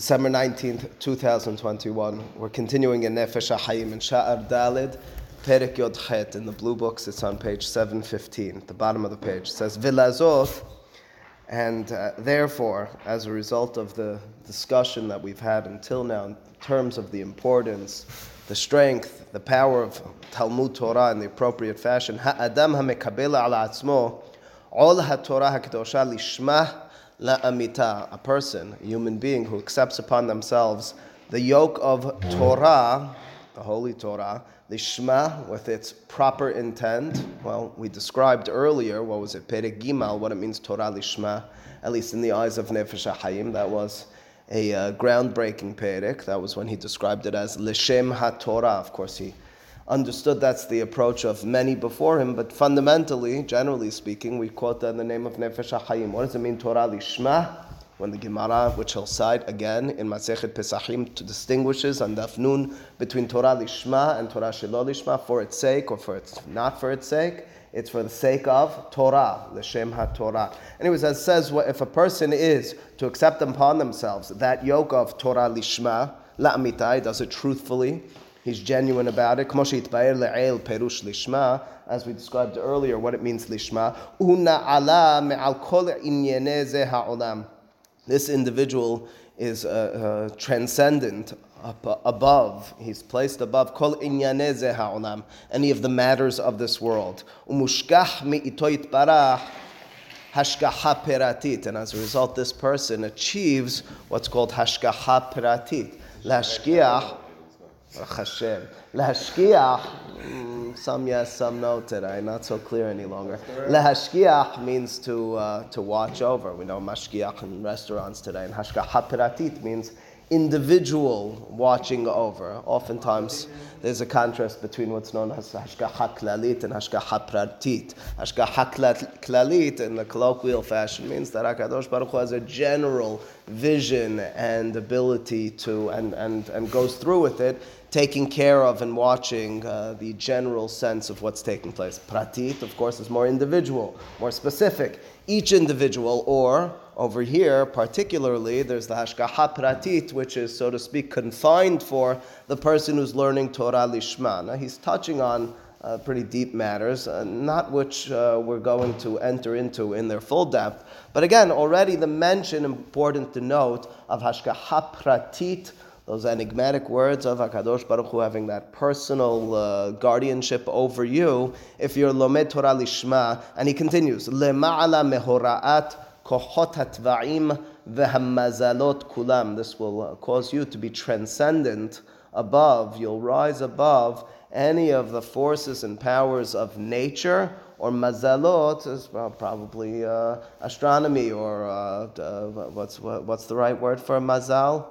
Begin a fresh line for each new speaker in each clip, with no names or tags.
December 19th, 2021. We're continuing in Nefesh HaHayim in Sha'ar Dalid, Perik Yod Chet. In the blue books, it's on page 715, at the bottom of the page. It says, Vilazot, and uh, therefore, as a result of the discussion that we've had until now in terms of the importance, the strength, the power of Talmud Torah in the appropriate fashion, Ha'adam ha'mekabel ala atzmo, all ha'torah ha'kedosha lishmah la'amita, a person, a human being who accepts upon themselves the yoke of Torah, the Holy Torah, the Shema with its proper intent. Well, we described earlier, what was it, Perek Gimal, what it means Torah Lishma, at least in the eyes of Nefesh HaHayim. That was a uh, groundbreaking Perek. That was when he described it as Lishem HaTorah. Of course, he understood that's the approach of many before him, but fundamentally, generally speaking, we quote that in the name of Nefesh HaHayim. What does it mean, Torah Lishma? When the Gemara, which he'll cite again in Masechet Pesachim, distinguishes on Dafnun between Torah Lishma and Torah Shelo Lishma for its sake or for its not for its sake. It's for the sake of Torah, L'Shem HaTorah. Anyways, as it says, if a person is to accept upon themselves that yoke of Torah Lishma, La'amitai, does it truthfully, He's genuine about it. as we described earlier, what it means lishma. This individual is uh, uh, transcendent, up, above. He's placed above kol any of the matters of this world. hashgaha peratit, and as a result, this person achieves what's called hashgaha peratit. Lashkiach Hashem. Lehashkiach, mm, some yes, some no today, not so clear any longer. Lehashkiach means to, uh, to watch over. We know mashkiach in restaurants today, and hashgaha peratit means individual watching over. Oftentimes, there's a contrast between what's known as hashgaha klalit and hashgaha pratit. Hashgaha klalit, in the colloquial fashion, means that Hakadosh Baruch Hu has a general vision and ability to, and, and, and goes through with it, taking care of and watching uh, the general sense of what's taking place. Pratit, of course, is more individual, more specific. Each individual, or over here, particularly, there's the hashgaha pratit, which is, so to speak, confined for the person who's learning Torah lishma. Now, he's touching on uh, pretty deep matters, uh, not which uh, we're going to enter into in their full depth. But again, already the mention, important to note, of hashgaha pratit those enigmatic words of Hakadosh Baruch Hu having that personal uh, guardianship over you. If you're lomed Torah lishma, and he continues lema'ala mehoraat kohot hatva'im v'hamazalot kulam. This will cause you to be transcendent above. You'll rise above any of the forces and powers of nature or mazalot is probably uh, astronomy or uh, uh, what's what's the right word for mazal?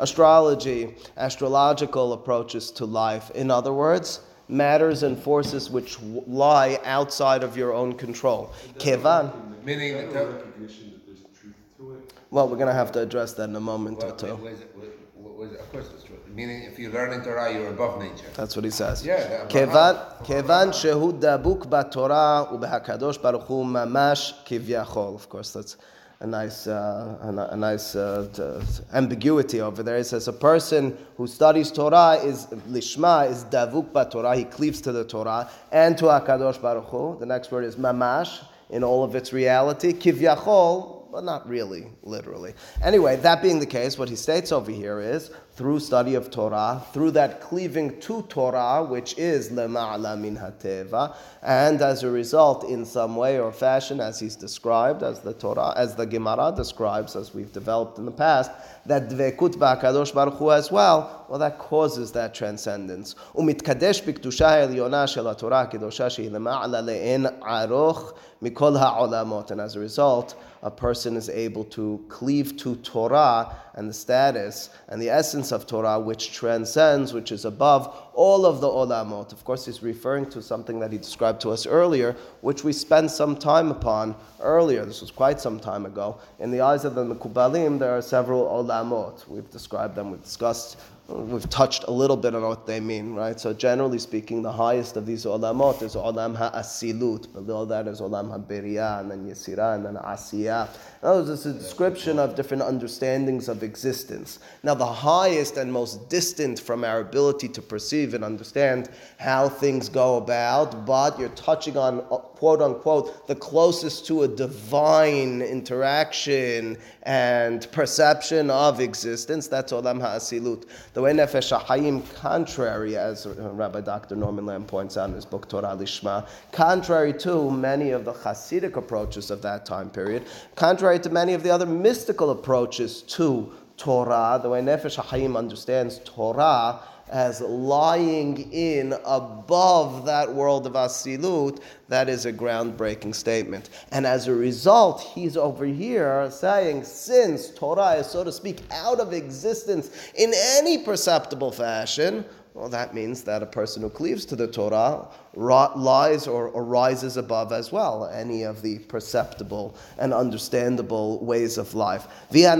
astrology, astrological approaches to life. In other words, matters and forces which lie outside of your own control. Kevan. Meaning, that there's truth to it. well, we're going to have to address that in a moment well, or two.
of course, it's true. Meaning, if you learn in Torah, you're above nature.
That's what he says.
Yeah.
Kevan shehu dabuk b'Torah u'b'hakadosh baruch hu mamash kivyachol. Of course, that's a nice, uh, a, a, nice uh, t- ambiguity over there. It says a person who studies Torah is lishma is davuk Torah. He cleaves to the Torah and to Hakadosh Baruch Hu. The next word is mamash in all of its reality. Kivyachol, but not really, literally. Anyway, that being the case, what he states over here is through study of Torah, through that cleaving to Torah, which is lema'ala min hateva, and as a result, in some way or fashion, as he's described, as the Torah, as the Gemara describes, as we've developed in the past, that dvekut ba'kadosh baruch Hu as well, well, that causes that transcendence. Umitkadesh b'ktusha eliyona shel Torah kedosha shehi lema'ala le'en aroch mikol ha'olamot, and as a result, a person is able to cleave to Torah and the status and the essence of Torah, which transcends, which is above all of the olamot. Of course, he's referring to something that he described to us earlier, which we spent some time upon earlier. This was quite some time ago. In the eyes of the Mekubalim, there are several olamot. We've described them, we've discussed We've touched a little bit on what they mean, right? So generally speaking, the highest of these olamot is olam ha'asilut. Below that is olam ha'biriyah, and then yisira, and then asiyah. Those is a description of different understandings of existence. Now, the highest and most distant from our ability to perceive and understand how things go about, but you're touching on uh, quote unquote the closest to a divine interaction and perception of existence. That's olam ha'asilut. The way Nefesh HaHayim, contrary, as Rabbi Dr. Norman Lamm points out in his book Torah Lishma, contrary to many of the Hasidic approaches of that time period, contrary to many of the other mystical approaches to Torah, the way Nefesh HaHayim understands Torah, as lying in above that world of Asilut, that is a groundbreaking statement. And as a result, he's over here saying, since Torah is, so to speak, out of existence in any perceptible fashion, well, that means that a person who cleaves to the Torah lies or, or, rises above as well any of the perceptible and understandable ways of life. He says,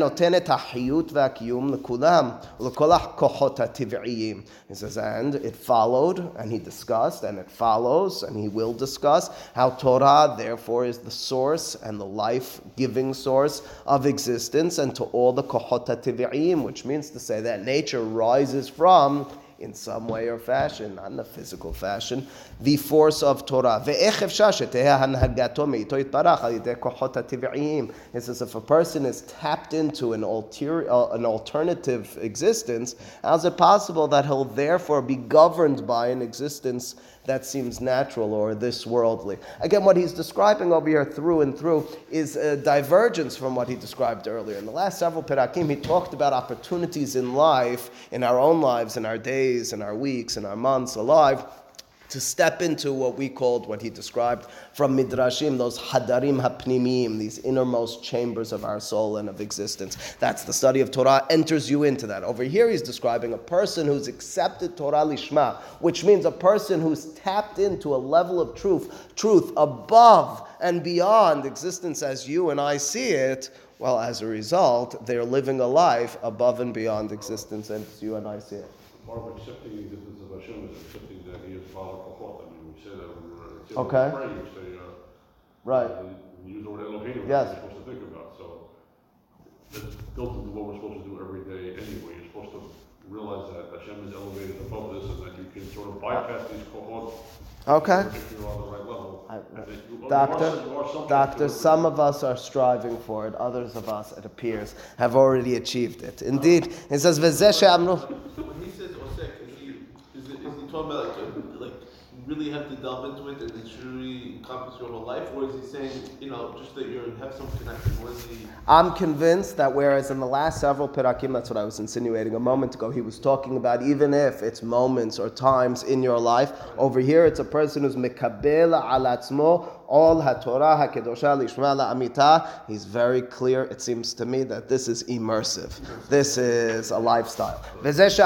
and it followed, and he discussed, and it follows, and he will discuss how Torah, therefore, is the source and the life-giving source of existence, and to all the kohot which means to say that nature rises from in some way or fashion, not in a physical fashion, the force of Torah. It says if a person is tapped into an, ulterior, uh, an alternative existence, how is it possible that he'll therefore be governed by an existence that seems natural or this worldly. Again, what he's describing over here through and through is a divergence from what he described earlier. In the last several perakim, he talked about opportunities in life, in our own lives, in our days, in our weeks, in our months alive to step into what we called, what he described from Midrashim, those hadarim hapnimim, these innermost chambers of our soul and of existence. That's the study of Torah, enters you into that. Over here, he's describing a person who's accepted Torah lishma, which means a person who's tapped into a level of truth, truth above and beyond existence as you and I see it. Well, as a result, they're living a life above and beyond existence as you and I see it.
Part of accepting the existence of Hashem is accepting that He is Bala Kachot. I mean, we say that when we're uh,
Okay.
praying, we say, uh,
Right.
uh, we use the word Elohim,
Yes.
what we're supposed to think about. So it's built into what we're supposed to do every day anyway. You're supposed to realize that Hashem is elevated above this and that you can sort of bypass these Kachot
Okay.
if you're on the right level.
I-
you-
Doctor,
you
doctor, some of us are striving for it. Others of us, it appears, have already achieved it. Indeed, it says, "V'zeh she'amru."
When he says osek, is he is, it, is he talking about like, like really have to delve into it and it truly encompass your whole life, or is he saying you know just that you have some connection? He?
I'm convinced that whereas in the last several pirakim, that's what I was insinuating a moment ago, he was talking about even if it's moments or times in your life, over here it's a person who's mekabel al atzmo all haTorah hakedosha lishma la'amita. He's very clear. It seems to me that this is immersive. This is a lifestyle. He says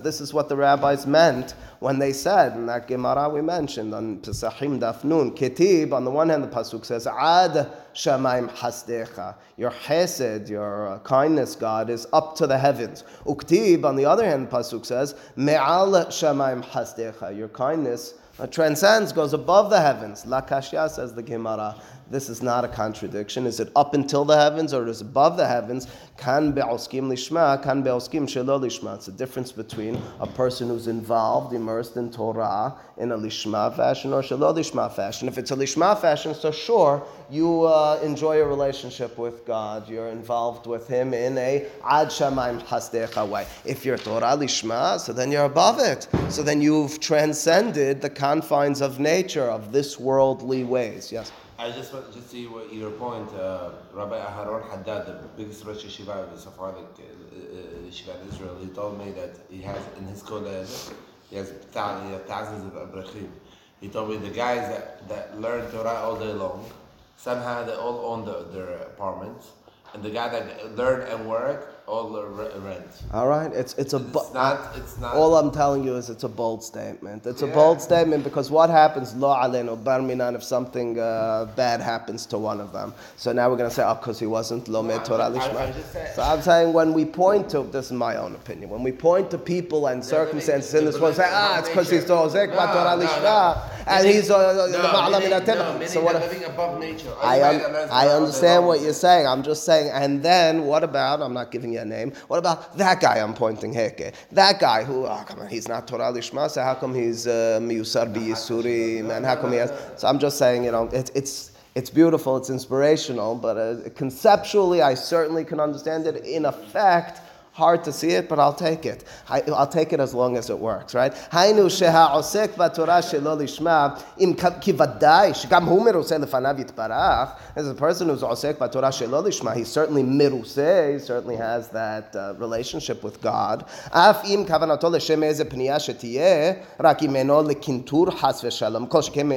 this is what the rabbis meant when they said in that Gemara we mentioned on Pesachim Dafnun Ketib. On the one hand, the pasuk says Ad Shemaim Hasdecha. Your Hesed, your kindness, God, is up to the heavens. Uktib. On the other hand, the pasuk says Me'al Shemaim Hasdecha. Your kindness transcends, goes above the heavens. La Lakashya says the Gemara. This is not a contradiction. Is it up until the heavens or is it above the heavens? Kan be'oskim lishma, kan be'oskim shelo lishma. It's a difference between a person who's involved, immersed in Torah in a lishma fashion or shelo lishma fashion. If it's a lishma fashion, so sure, you uh, enjoy a relationship with God. You're involved with Him in a ad shamayim hasdecha way. If you're Torah lishma, so then you're above it. So then you've transcended the confines of nature, of this worldly ways. Yes?
I just want to see what your point, uh, Rabbi Aharon Haddad, the biggest Rosh Yeshiva of the Sephardic uh, uh, Yeshiva in Israel, he told me that he has in his kollel, thousands, he has thousands of abrachim. He told me the guys that, that learn Torah all day long, somehow they all own the, their apartments, and the guy that learn and work all the rent.
All right, it's it's a. bu-
It's not. It's not.
All I'm telling you is it's a bold statement. It's a bold statement because what happens, lo aleno, bar minan, if something uh, bad happens to one of them. So now we're going to say, oh, because he wasn't lo
No,
Torah lishma.
I'm just saying-
So I'm saying when we point to, this is my own opinion, when we point to people and circumstances in this world, say, ah, it's because he's Torah
No,
Torah
no,
lishma. And he's uh,
no,
the ma'ala min
meaning- no,
So what?
living above nature.
I, un- I understand what you're saying. I'm just saying. And then what about? I'm not giving you a name. What about that guy? I'm pointing heke. That guy who? Oh, come on, he's not Torah lishma. So how come he's uh, miyusar biyisurim? And how come he has? So I'm just saying. You know, it, it's. It's beautiful, it's inspirational, but uh, conceptually, I certainly can understand it. In effect, hard to see it, but I'll take it. I, will take it as long as it works, right? היינו שהעוסק בתורה שלא לשמה, אם כ- כי ודאי שגם הוא מרוצה לפניו יתברך, as a person who's עוסק בתורה שלא לשמה, he's certainly מרוצה, he certainly has that uh, relationship with God, אף אם כוונתו לשם איזה פנייה שתהיה, רק אם אינו לקנטור חס ושלום, כל שכן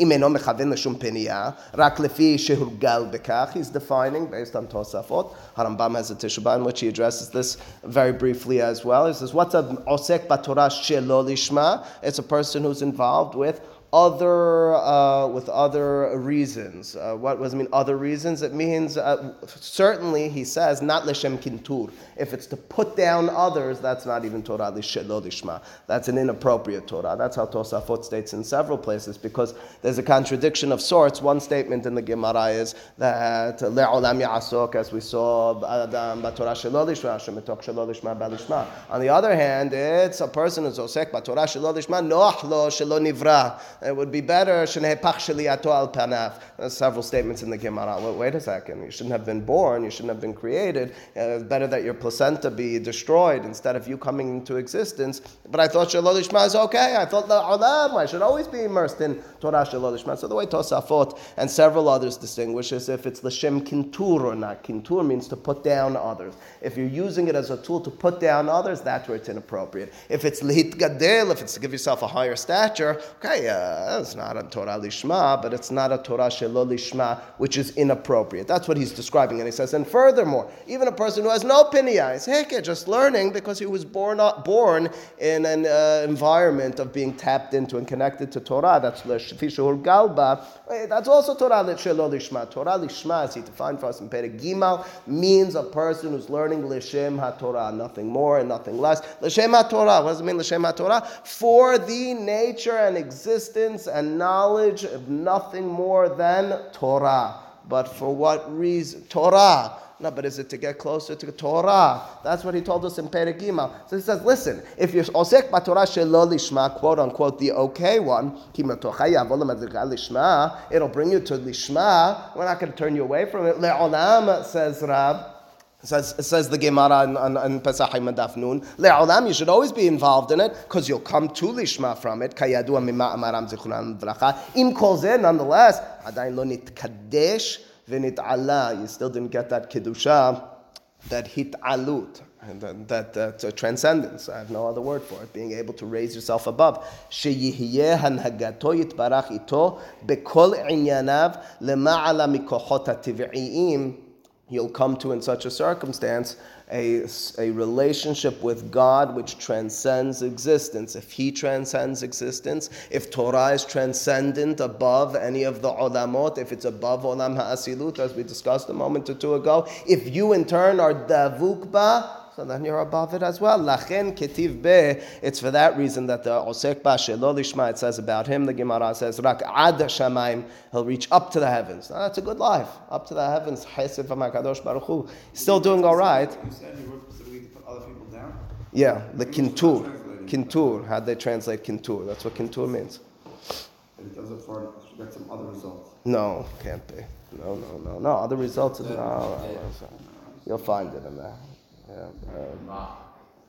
אם אינו מכוון לשום פנייה, רק לפי שהורגל בכך, he's defining based on תוספות, הרמב"ם has a תשובה in which he addresses this very briefly as well. He says, what's a osek batorah shelo lishma? It's a person who's involved with other uh, with other reasons. Uh, what does it mean? Other reasons? It means uh, certainly he says not leshem kintur. If it's to put down others, that's not even Torah lishma. That's an inappropriate Torah. That's how Tosafot states in several places because there's a contradiction of sorts. One statement in the Gemara is that le'olam ya'asok, as we saw, adam batorah shelo shelo. On the other hand, it's a person who's osek batorah shelo lishma, noach lo shelo nivra. It would be better. There's several statements in the Gemara. Wait, wait a second. You shouldn't have been born. You shouldn't have been created. Uh, it's better that your placenta be destroyed instead of you coming into existence. But I thought shelo lishma is okay. I thought the olam. I should always be immersed in Torah shelo lishma. So the way Tosafot and several others distinguish is if it's l'shem kintur or not. Kintur means to put down others. If you're using it as a tool to put down others, that's where it's inappropriate. If it's lihit gadel, if it's to give yourself a higher stature, okay, uh, it's not a Torah lishma, but it's not a Torah shelo lishma, which is inappropriate. That's what he's describing. And he says, and furthermore, even a person who has no pinya is heke, just learning because he was born born in an uh, environment of being tapped into and connected to Torah. That's leshfishur galba. That's also Torah shelo lishma. Torah lishma, as he defined for us in Perek Gimal, means a person who's learning l'shem haTorah, nothing more and nothing less. L'shem haTorah. What does it mean l'shem haTorah? For the nature and existence and knowledge of nothing more than Torah. But for what reason? Torah. No, but is it to get closer to Torah? That's what he told us in Perek Gimal. So he says, listen, if you're osek b'Torah shelo lishma, quote unquote, the okay one, it'll bring you to lishma. We're not going to turn you away from it. Le'olam, says Rab. Says, says the Gemara in, in, in Pesach Daf Nun, Le'olam, you should always be involved in it, because you'll come to Lishma from it. Kayadua mima amaram zichronan v'racha. Im kol zeh, nonetheless, adayin lo nitkadesh v'nit'ala. You still didn't get that kedusha, that hit'alut, and that, that, that uh, transcendence. I have no other word for it. Being able to raise yourself above. שיהיה הנהגתו יתברך איתו בכל ענייניו למעלה מכוחות הטבעיים you'll come to in such a circumstance a, a relationship with God which transcends existence. If He transcends existence, if Torah is transcendent above any of the olamot, if it's above olam ha'asilut, as we discussed a moment or two ago, if you in turn are davuk ba, so then you're above it as well. Lachen ketiv be. It's for that reason that the osek ba shelo lishma. It says about him. The Gemara says rak ad shamayim. He'll reach up to the heavens. Now, that's a good life. Up to the heavens. Chesed v'makadosh baruch Hu. Still doing all right.
You said you work specifically to put other people down?
Yeah, the kintur. Kintur. How'd they translate kintur? That's what kintur means.
It does it for, get some other results.
No, can't be. No, no, no, no. Other results no, no, no. You'll find it in there. Yeah, uh,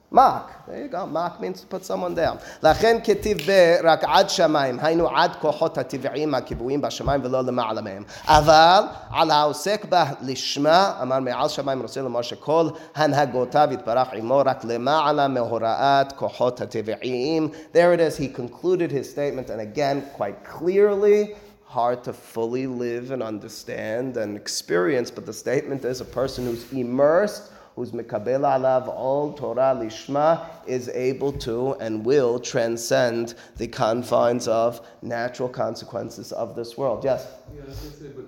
Mark. There you go. Mark means to put someone down. לכן כתיב רק עד שמיים, היינו עד כוחות הטבעיים הקבועים בשמיים ולא למעלה מהם. אבל על העוסק בה לשמה, אמר מעל שמיים רוצה לומר שכל הנהגותיו יתברך עמו רק למעלה מהוראת כוחות הטבעיים. There it is. He concluded his statement, and again, quite clearly, hard to fully live and understand and experience, but the statement is a person who's immersed, who's mikabel alav all Torah lishma, is able to and will transcend the confines of natural consequences of this world. Yes?
Yeah, I was gonna say, but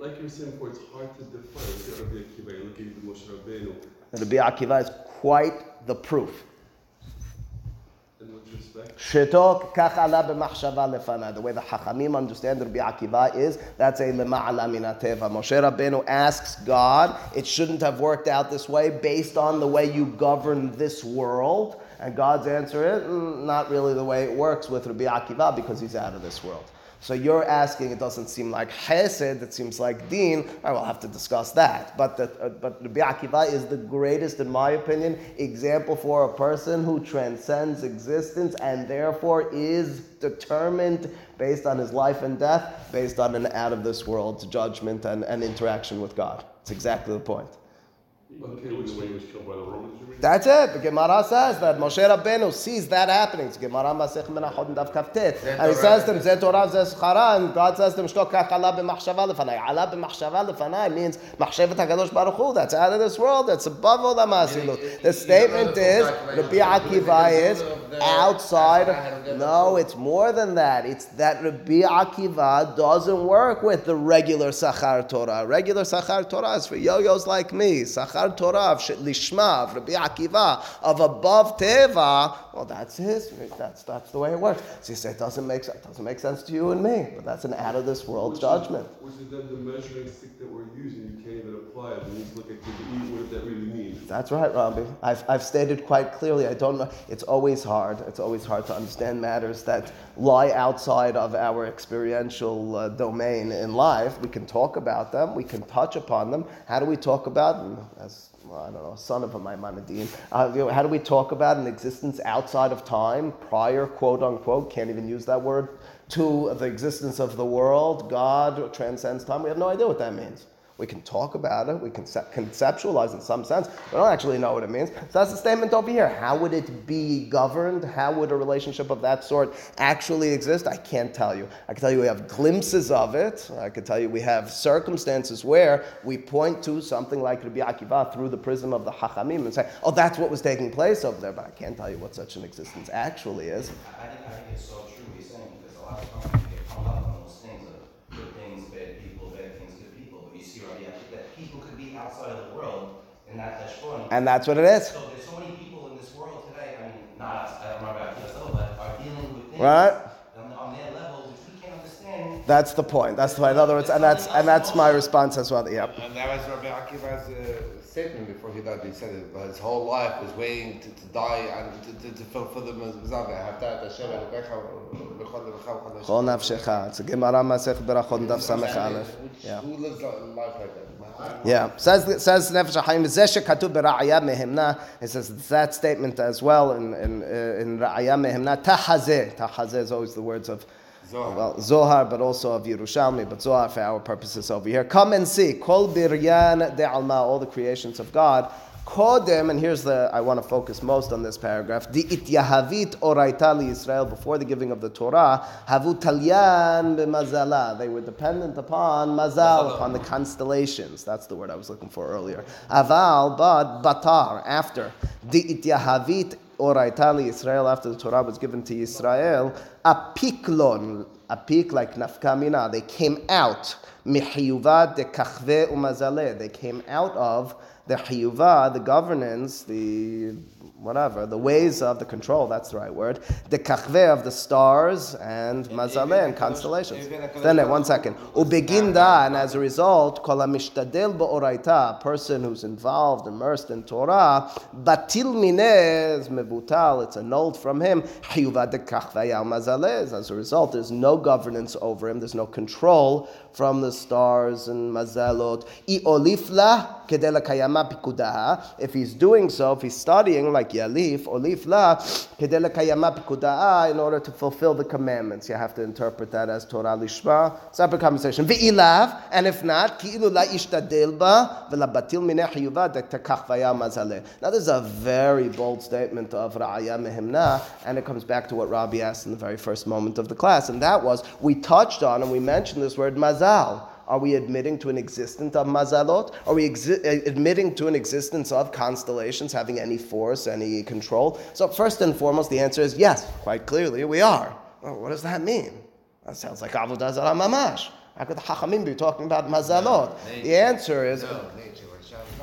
like you were saying before, it's hard to define. At Rabbi Akiva, you look at even Moshe Rabbeinu.
Rabbi Akiva is quite the proof. Shetok. The way the Chachamim understand Rabbi Akiva is that's a lema'ala min hateva. Moshe Rabbeinu asks God, it shouldn't have worked out this way based on the way you govern this world. And God's answer is "Mm, not really the way it works with Rabbi Akiva because he's out of this world. So you're asking, it doesn't seem like chesed, it seems like din. Right, we'll have to discuss that. But, the, uh, but Rabbi Akiva is the greatest, in my opinion, example for a person who transcends existence and therefore is determined based on his life and death, based on an out of this world judgment and, and interaction with God. It's exactly the point.
Okay, with way he was killed by the Romans.
That's it. The Gemara says that Moshe Rabbeinu sees that happening. It's Gemara Masech Menachot and Dav Kaftet. And he says to him, Zeh Torah, Zeh Schara, and God says to him, Shtok kach ala b'machshava lefanai. Ala b'machshava lefanai means machshevet HaKadosh Baruch Hu. That's out of this world. That's above all the masilut. The statement is, Rabbi Akiva is outside. No, it's more than that. It's that Rabbi Akiva doesn't work with the regular Sachar Torah. Regular Sachar Torah is for yo-yos like me. Sachar Torah of Lishma, of Rabbi Akiva, of above Teva. Well, that's his. That's that's the way it works. So you say it doesn't make it doesn't make sense to you and me, but that's an out of this world
Which
judgment.
Is, which is then the measuring stick that we're using. You can't even apply it. We need to look at the, what that really means.
That's right, Rabbi. I've, I've stated quite clearly. I don't know. It's always hard. It's always hard to understand matters that lie outside of our experiential uh, domain in life. We can talk about them. We can touch upon them. How do we talk about them? As well, I don't know, son of a Maimonidean. Uh, you know, how do we talk about an existence outside of time, prior, quote unquote? Can't even use that word. To the existence of the world, God transcends time. We have no idea what that means. We can talk about it, we can conce- conceptualize in some sense, we don't actually know what it means. So that's the statement over here. How would it be governed? How would a relationship of that sort actually exist? I can't tell you. I can tell you we have glimpses of it. I can tell you we have circumstances where we point to something like Rabbi Akiva through the prism of the Hachamim and say, oh, that's what was taking place over there, but I can't tell you what such an existence actually is.
I think, I think it's so true saying, a lot of times we get hung up on those things of good things, bad people, bad things, good people. But you see, Rabbi, actually, that people could be outside of the world and not that strong.
And that's what it is.
So there's so many people in this world today, I mean, not us, I don't know about us, but are dealing with things
Right.
on, on their level which we can't understand.
That's the point. That's the point. In other words, and that's and that's my response as well. Yep.
And that was Rabbi Akiva's uh, statement before he died. He said it, his whole life was waiting to, to die and to, to, to fulfill the mitzvah. "Haftat Hashem Elokecha b'chol lebecha v'chol
Chol nafshecha. It's a Gemara Masech Berachot Daf Samech Aleph. Yeah.
Who lives a life like that?
Yeah. Says says Nefesh HaChaim Zeh shekatuv bera'aya mehemna. It says that statement as well in in uh, in Ra'aya mehemna tahazeh. Tahazeh is always the words of.
Zohar.
Well, Zohar, but also of Yerushalmi, but Zohar for our purposes over here. Come and see. Kol biryan de alma, all the creations of God. Kodem, and here's the, I want to focus most on this paragraph. The ityahavit oraita li Israel, before the giving of the Torah, havu talyan b'mazala. They were dependent upon mazal, upon the constellations. That's the word I was looking for earlier. Aval, but batar, after. The ityahavit oraita li Israel, after the Torah was given to Israel, apiklon, apik like nafkamina, they came out. Mihiyuva de kachve umazale. They came out of the hiyuva, the governance, the whatever, the ways of the control, that's the right word, the kachve of the stars and mazale and constellations. Then, one second. Ubeginda, and as a result, kol mishtadel a person who's involved, immersed in Torah, batil minez mebutal, it's annulled from him, hayuvad kachveyal. As a result, there's no governance over him, there's no control from the stars and mazalot. I olifla, if he's doing so, if he's studying like Yalif or Lifla, Kedela in order to fulfill the commandments. You have to interpret that as Torah Lishma. Separate conversation. Ve'ilav, and if not, Ki'ilu la ishtadelba, v'labatil. Now this is a very bold statement of Ra'aya Mehemna, and it comes back to what Rabbi asked in the very first moment of the class, and that was, we touched on and we mentioned this word mazal. Are we admitting to an existence of mazalot? Are we exi- uh, admitting to an existence of constellations having any force, any control? So first and foremost, the answer is yes, quite clearly we are. Well, what does that mean? That sounds like avodah zarah mamash. How could the Chachamim be talking about mazalot? The answer is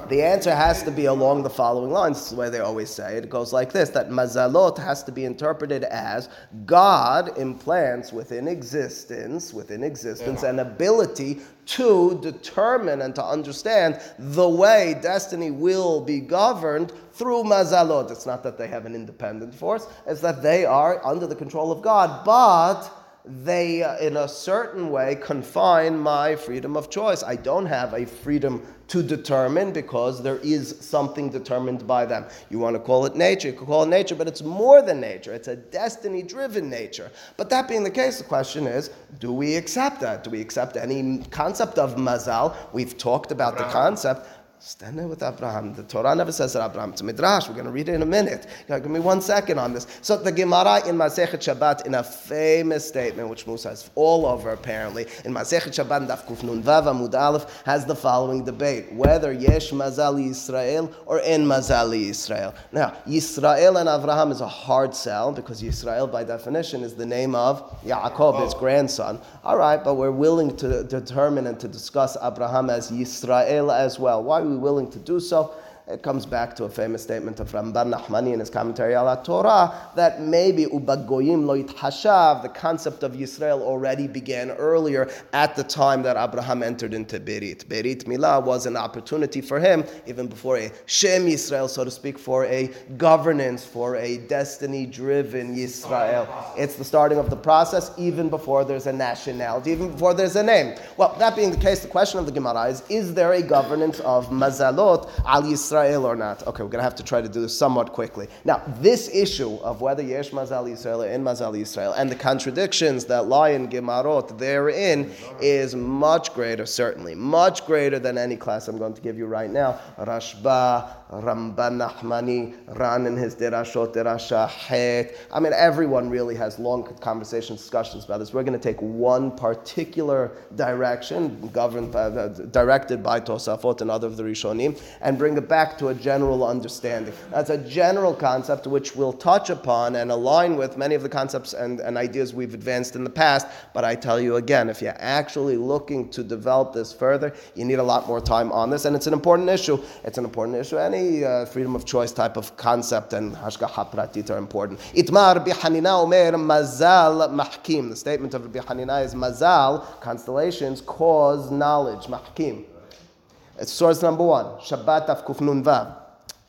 the answer has to be along the following lines. This is the way they always say it. It goes like this that mazalot has to be interpreted as God implants within existence, within existence, an ability to determine and to understand the way destiny will be governed through mazalot. It's not that they have an independent force, it's that they are under the control of God, but they, uh, in a certain way, confine my freedom of choice. I don't have a freedom to determine because there is something determined by them. You want to call it nature, you could call it nature, but it's more than nature. It's a destiny driven nature. But that being the case, the question is do we accept that? Do we accept any concept of mazal? We've talked about the concept. Stand there with Abraham. The Torah never says that Abraham. It's a midrash. We're going to read it in a minute. Give me one second on this. So the Gemara in Masechet Shabbat, in a famous statement, which Musa is all over apparently, in Masechet Shabbat, Daf Kuf Nun Vav Amud Aleph, has the following debate: whether Yesh Mazali Yisrael or In Mazali Yisrael. Now, Yisrael and Abraham is a hard sell because Yisrael, by definition, is the name of Yaakov, his grandson. All right, but we're willing to determine and to discuss Abraham as Yisrael as well. Why we willing to do so? It comes back to a famous statement of Ramban Nachmani in his commentary ala Torah that maybe ubagoyim lo hashav, the concept of Yisrael already began earlier at the time that Abraham entered into Berit. Berit Milah was an opportunity for him, even before a Shem Yisrael, so to speak, for a governance, for a destiny-driven Yisrael. It's the starting of the process, even before there's a nationality, even before there's a name. Well, that being the case, the question of the Gemara is: Is there a governance of mazalot al Yisrael or not? Okay, we're going to have to try to do this somewhat quickly. Now, this issue of whether yesh mazal Yisrael or in mazal Yisrael and the contradictions that lie in Gemarot therein is much greater, certainly, much greater than any class I'm going to give you right now. Rashba, Ramban Nachmani, Ran in his Derashot, Derasha Het. I mean, everyone really has long conversations, discussions about this. We're going to take one particular direction, governed, uh, directed by Tosafot and other of the Rishonim, and bring it back to a general understanding. That's a general concept which we'll touch upon and align with many of the concepts and, and ideas we've advanced in the past. But I tell you again, if you're actually looking to develop this further, you need a lot more time on this, and it's an important issue. It's an important issue. Any uh, freedom of choice type of concept and hashgacha pratit are important. Itmar bihanina omer mazal mahkim. The statement of Rabbi Hanina is mazal, constellations, cause knowledge, mahkim. It's source number one. Shabbat af kuf nun vav.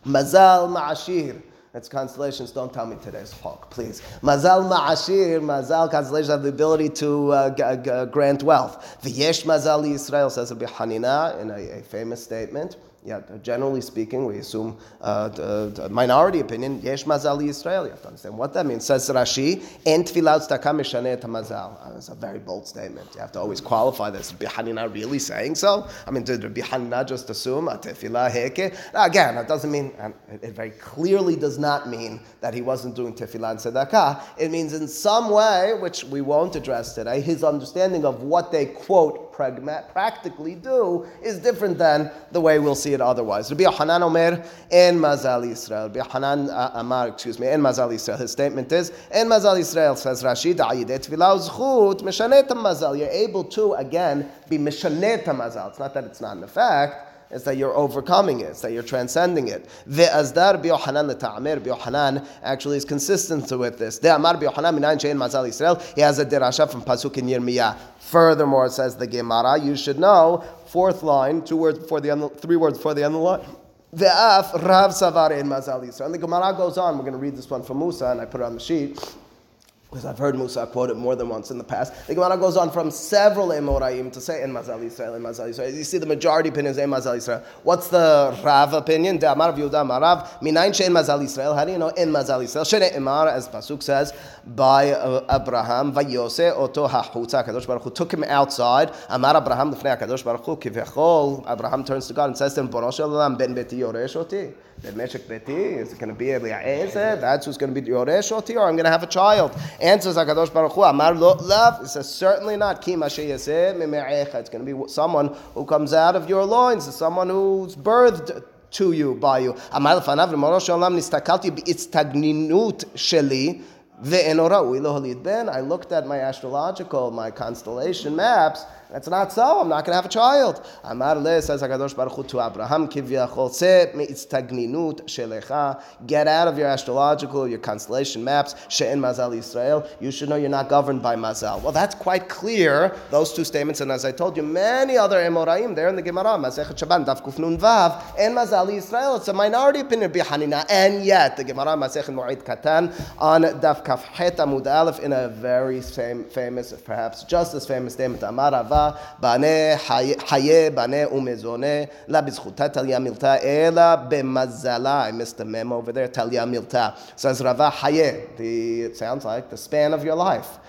Mazal ma'ashir. It's constellations. Don't tell me today's hawk, please. Mazal ma'ashir. Mazal constellations have the ability to uh, g- g- grant wealth. V'yesh mazal Yisrael says Rabbi Hanina in a, a famous statement. Yeah, generally speaking, we assume uh, the, the minority opinion. Yesh mazal Yisrael. You have to understand what that means. Says Rashi, "En tfilat tzedakah et mazal." Uh, It's a very bold statement. You have to always qualify this. Rabbi Hanina really saying so? I mean, did Rabbi Hanina just assume a tefillah heke? Again, that doesn't mean. it very clearly does not mean that he wasn't doing tefillah and tzedakah. It means in some way, which we won't address today, his understanding of what they quote pragma- practically do is different than the way we'll see it otherwise. Rabbi Hanan Omer en Mazal Yisrael. Rabbi Hanan uh, Amar, excuse me, en Mazal Yisrael. His statement is en Mazal Yisrael says Rashi mazal. You're able to again be mishanet mazal. It's not that it's not an effect. It's that you're overcoming it. It's that you're transcending it. Ve'azdar bi'ohanan leta'amer. Bi'ohanan actually is consistent with this. De'amar bi'ohanan minayin she'en mazal Yisrael. He has a derasha from Pasuk in Yirmiyah. Furthermore, it says the Gemara, you should know, fourth line, two words before the end, three words before the end of the line. Ve'af rav savar in mazal Yisrael. And the Gemara goes on. We're going to read this one from Musa, and I put it on the sheet. Because I've heard Musa quote it more than once in the past. The Gemara goes on from several Emoraim to say in Mazal Yisrael, in Mazal Yisrael. You see, the majority opinion is in Mazal Yisrael. What's the Rav opinion? De Amar Yehuda Marav, Minayin Shein Mazal Yisrael. How do you know in Mazal Yisrael? Shene Imar, as Pasuk says, by uh, Abraham, Vayose Oto Hachutza, Kadosh Baruch Hu took him outside. Amar Abraham, Lefnei Kadosh Baruch Hu, Kivechol. Abraham turns to God and says to him, Borosh ben beti yoresh oti the Meshach Beti is going to be Eliezer. That's who's going to be Yoresh Oti, or I'm going to have a child. Answers Hakadosh Baruch Hu. Amar lo love. It says certainly not. Ki It's going to be someone who comes out of your loins, someone who's birthed to you by you. Amar lefanav rimoro sheolam nistakalti beitstagninut sheli. I looked at my astrological, my constellation maps, that's not so. I'm not going to have a child. Amar le says Hakadosh Baruch to Abraham kivyachol se me'itztagninut shelecha. Get out of your astrological, your constellation maps. She'en mazal Israel. You should know you're not governed by mazal. Well, that's quite clear. Those two statements, and as I told you, many other Emoraim there in the Gemara, Masechet Shabbat, Daf Nun Vav, and mazal Israel. It's a minority opinion of Hanina, and yet the Gemara Masechet Moed Katan on Daf Kaf Het Amud Aleph in a very same, famous, perhaps just as famous statement, Amar Avav. Rava, בנה חיי בנה ומזונה, לה בזכותה טליה מילתה, אלא במזלה, I missed the memo over there, טליה מילתה. Says Rava, חיי, the, it sounds like the span of your life.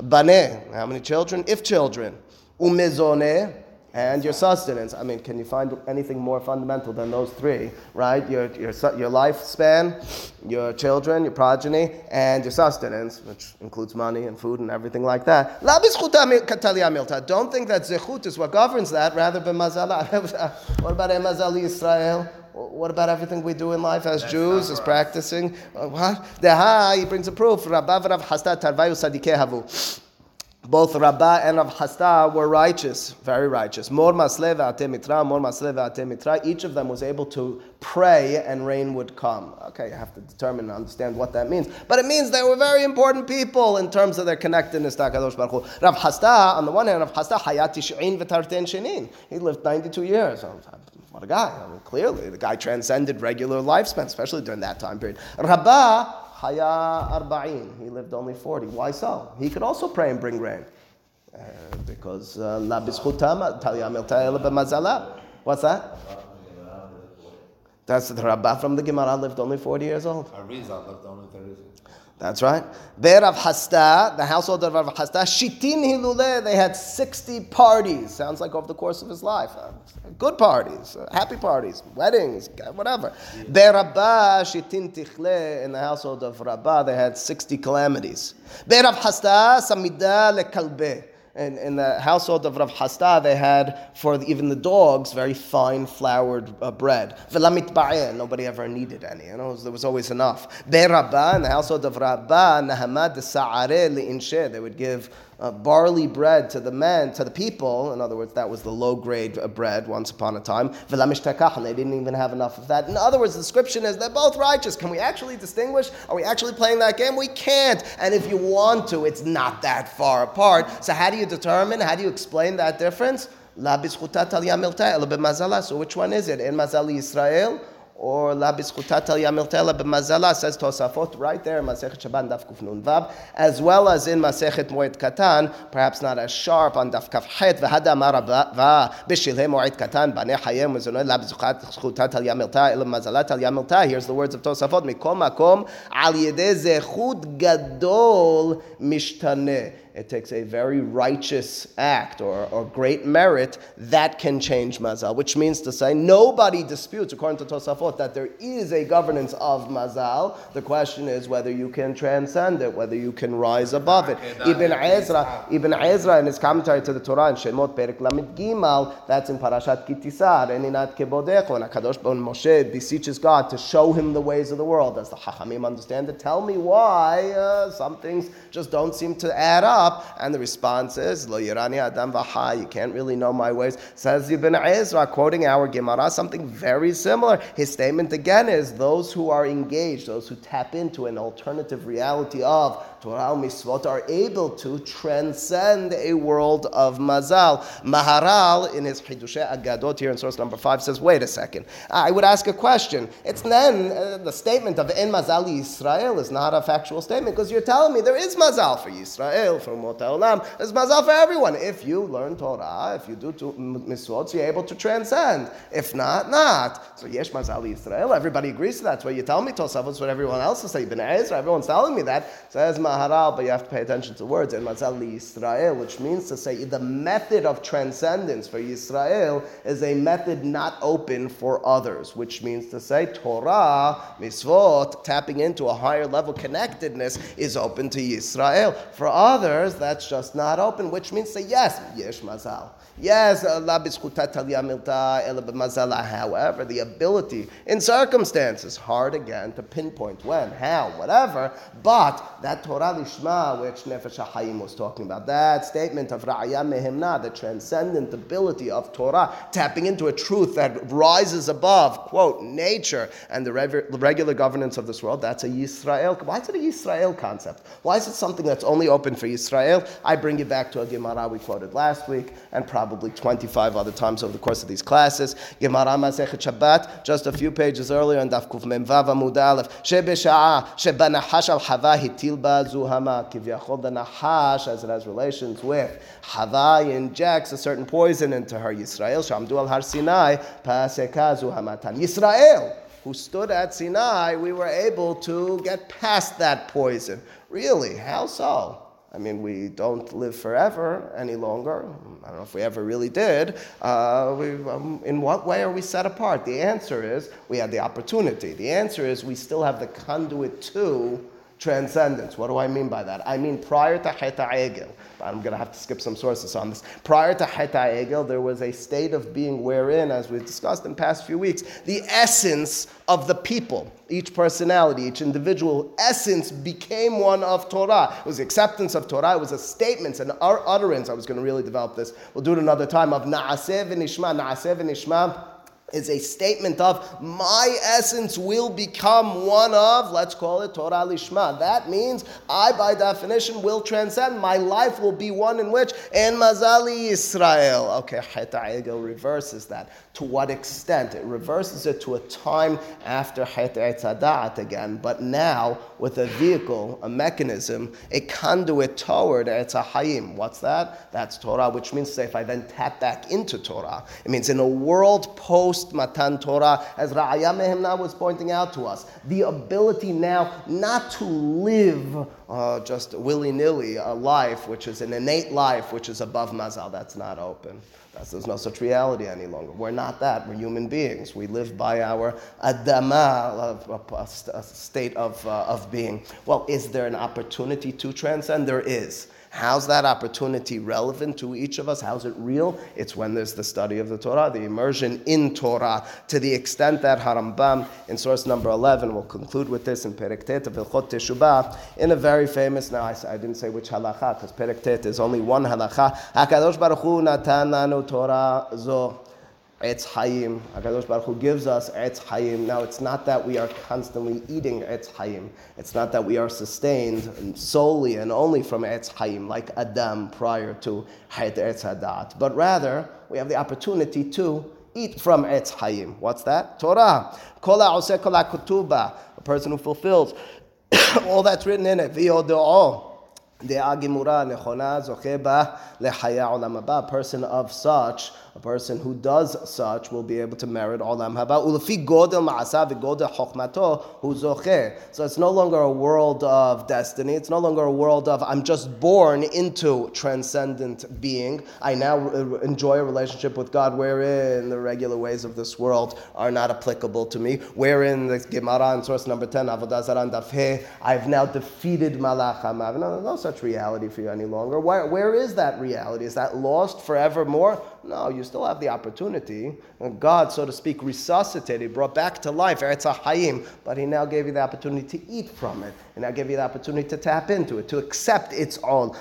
Bane, how many children? If children. Umezone, and your sustenance. I mean, can you find anything more fundamental than those three, right? Your, your, your lifespan, your children, your progeny, and your sustenance, which includes money and food and everything like that. La bizchuta mi- katalia milta. Don't think that zechut is what governs that, rather than mazala. what about emazali Israel? What about everything we do in life as Jews, as practicing? Uh, what? Deha, he brings a proof. Rabbav Rav Hisda Tarvayu Sadikeh Havu. Both Rabbah and Rav Hisda were righteous, very righteous. Mor Masle ve'ate mitra, Mor Masle mitra. Each of them was able to pray and rain would come. Okay, you have to determine and understand what that means. But it means they were very important people in terms of their connectedness to HaKadosh Baruch Hu. Rav Hisda, on the one hand, Rav Hisda, Hayati Shi'in v'tarten shenin. He lived 92 years. What a guy. I mean, clearly, the guy transcended regular lifespan, especially during that time period. Rabbah, Haya Arba'in. He lived only 40. Why so? He could also pray and bring rain. Uh, because La Bischutam, Talyam B'mazala. What's that? That's the Rabbah from the Gemara lived only 40 years old.
Arizal lived only 36.
That's right. There Rav Hisda, the household of Rav Hisda, Shitin Hilule, they had 60 parties. Sounds like over the course of his life. Uh, good parties, uh, happy parties, weddings, whatever. There Rabbah, Shitin Tichle, in the household of Rabbah, they had 60 calamities. There Rav Hisda, Samida Lekalbe. In, in the household of Rav Hisda, they had for the, even the dogs very fine floured uh, bread. Nobody ever needed any. You know, there was always enough. Be Rabbah, in the household of Rabbah, Nahamad li'inshe, they would give uh, barley bread to the men, to the people. In other words, that was the low grade uh, bread once upon a time. They didn't even have enough of that. In other words, the description is they're both righteous. Can we actually distinguish? Are we actually playing that game? We can't. And if you want to, it's not that far apart. So how do you determine? How do you explain that difference? So which one is it? In Mazali Israel or la bischutat al yamiltela b'mazala says Tosafot right there in Masechet Shabbat Daf Kuf Vav, as well as in Masechet Moed Katan, perhaps not as sharp on Daf Kaf Het v'hada marava b'shilhe Moed Katan b'nei hayem v'zonoi la bischutat al yamilta el mazalat al yamilta. Here's the words of Tosafot: Mikol makom al yedei zechut gadol mishtaneh. It takes a very righteous act or, or great merit that can change mazal, which means to say nobody disputes, according to Tosafot, that there is a governance of mazal. The question is whether you can transcend it, whether you can rise above it. Ibn Ezra, Ibn Ezra in his commentary to the Torah in Shemot Perek Lamid Gimal, that's in Parashat Ki Tisa, Eninat Kebodecho, and Akadosh Bon Moshe beseeches God to show him the ways of the world. As the Chachamim understand it, tell me why uh, some things just don't seem to add up up? And the response is, Lo yirani adam v'ha, you can't really know my ways. Says Ibn Ezra, quoting our Gemara, something very similar. His statement again is, those who are engaged, those who tap into an alternative reality of Torah mitzvot are able to transcend a world of mazal. Maharal, in his Hidushe Agadot here in source number five, says, wait a second. I would ask a question. It's then uh, the statement of En Mazal Yisrael is not a factual statement because you're telling me there is mazal for Yisrael, for There's mazal for everyone. If you learn Torah, if you do mitzvot, you're able to transcend. If not, not. So Yesh Mazal Yisrael, everybody agrees to that. That's why you tell me Tosavos what everyone else is saying. Ibn Ezra, everyone's telling me that. Says Maharal, but you have to pay attention to words. En Mazal Yisrael, which means to say the method of transcendence for Yisrael is a method not open for others, which means to say Torah, mitzvot, tapping into a higher level connectedness is open to Yisrael. For others, that's just not open, which means say yes, yesh mazal. Yes, uh, b'mazala. However, the ability in circumstances, hard again to pinpoint when, how, whatever, but that Torah lishma, which Nefesh HaHayim was talking about, that statement of Ra'aya Mehimna, the transcendent ability of Torah, tapping into a truth that rises above, quote, nature and the regular governance of this world, that's a Yisrael. Why is it a Yisrael concept? Why is it something that's only open for Yisrael? I bring you back to a Gemara we quoted last week and probably 25 other times over the course of these classes. Gemara Masechet Shabbat, just a few pages earlier in Daf Kuf Mem Vav Amud Aleph, Shebesha'a Shebanahash al Hava Hitil Ba Zuhama, Kivyachol the Nahash, as it has relations with Hava injects a certain poison into her. Yisrael Shamdu al Har Sinai, Paseka Zuhamatan. Yisrael who stood at Sinai, we were able to get past that poison. Really? How so? I mean, we don't live forever any longer. I don't know if we ever really did. Uh, we, um, in what way are we set apart? The answer is we had the opportunity. The answer is we still have the conduit to transcendence. What do I mean by that? I mean, prior to Heta Egel, I'm going to have to skip some sources on this. Prior to Heta Egel, there was a state of being wherein, as we've discussed in past few weeks, the essence of the people, each personality, each individual essence became one of Torah. It was the acceptance of Torah. It was a statement, an utterance. I was going to really develop this. We'll do it another time of Na'aseh v'nishma. Na'aseh v'nishma is a statement of my essence will become one of, let's call it Torah Lishma. That means I, by definition, will transcend. My life will be one in which, En Mazali Israel. Okay, Egel reverses that. To what extent? It reverses it to a time after Heta Etzadat again, but now with a vehicle, a mechanism, a conduit toward Etz Hayim. What's that? That's Torah, which means, if I then tap back into Torah, it means in a world post Matan Torah, as Ra'aya Mehemna was pointing out to us, the ability now not to live uh, just willy nilly a life which is an innate life which is above Mazal. That's not open. There's no such reality any longer. We're not that. We're human beings. We live by our adama, a state of, uh, of being. Well, is there an opportunity to transcend? There is. How's that opportunity relevant to each of us? How's it real? It's when there's the study of the Torah, the immersion in Torah, to the extent that Harambam, in source number 11, will conclude with this in Perek Tet of Ilchot Teshubah, in a very famous, now I, I didn't say which halacha, because Perek is only one halacha. HaKadosh Baruch Hu natan lanu Torah zo. Etz Hayim. HaKadosh Baruch Hu gives us Etz Hayim. Now, it's not that we are constantly eating Etz Hayim. It's not that we are sustained solely and only from Etz Hayim, like Adam prior to Hayat Etz Hadat. But rather, we have the opportunity to eat from Etz Hayim. What's that? Torah. Kol ha'oseh kol ha'kutuba. A person who fulfills all that's written in it. V'yodo'o. דעה גמורה נכונה זוכה בה לחיי העולם הבא. A person of such, a person who does such will be able to merit עולם הבא. ולפי גודל מעשיו וגודל חוכמתו הוא זוכה. So it's no longer a world of destiny. It's no longer a world of I'm just born into transcendent being. I now enjoy a relationship with God wherein the regular ways of this world are not applicable to me. Wherein the Gemara in source number 10, Avodah Zarah Daf He, I've now defeated Malach HaMav. No, no such reality for you any longer. Where, where is that reality? Is that lost forevermore? No, you still have the opportunity. God, so to speak, resuscitated, brought back to life Etz Hayim, but He now gave you the opportunity to eat from it, and now gave you the opportunity to tap into it, to accept its all.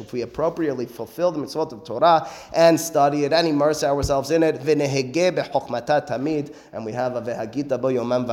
if we appropriately fulfill the mitzvot of Torah and study it and immerse ourselves in it, and we have a והגית בו yomem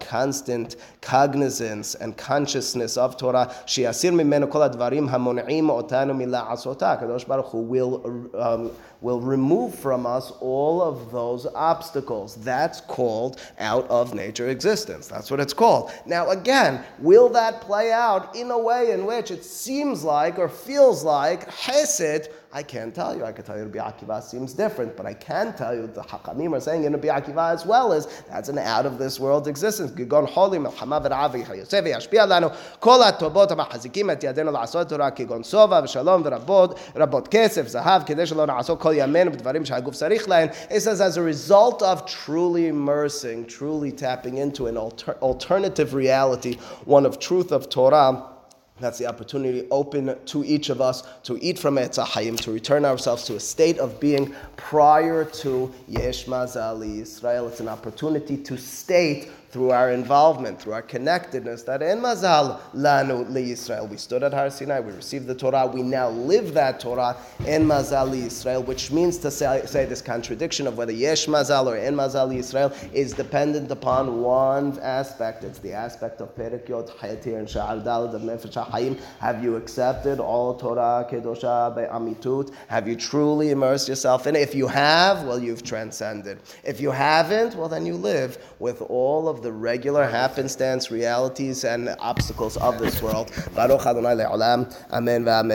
constant cognizance and consciousness of Torah, שיסיר ממנו כל הדברים המונעים אותנו מלעשותה. הקדוש ברוך הוא will, um, will remove from us all of those obstacles. That's called out of nature existence. That's what it's called. Now, again, will that play out in a way in which it seems like or feels like Hesed? I can't tell you. I can tell you Rabbi Akiva seems different, but I can tell you the Hakamim are saying in Rabbi Akiva as well as that's an out of this world existence. גגון חולי, מלחמה ורעב וכיוצא וישפיע לנו כל הטובות המחזיקים את ידינו לעשות תורה כגון שובע ושלום ורבות רבות כסף, זהב, כדי שלא נעסוק כל ימינו בדברים שהגוף צריך להם. It says as a result of truly immersing, truly tapping into an alter- alternative reality, one of truth of Torah, that's the opportunity open to each of us to eat from Etz Hayim, to return ourselves to a state of being prior to Yesh Mazali Israel. It's an opportunity to state through our involvement, through our connectedness, that in Mazal Lanu Israel. We stood at Har Sinai, we received the Torah, we now live that Torah in Mazal Israel, which means to say, say this contradiction of whether Yesh Mazal or in Mazal Israel is dependent upon one aspect. It's the aspect of Perek Yod Chayatir and Sha'ar Dalet of Nefesh HaHayim. Have you accepted all Torah Kedosha Amitut? Have you truly immersed yourself in it? If you have, well, you've transcended. If you haven't, well, then you live with all of the regular happenstance realities and obstacles of this world. Baruch Adonai le'olam. Amen v'amen.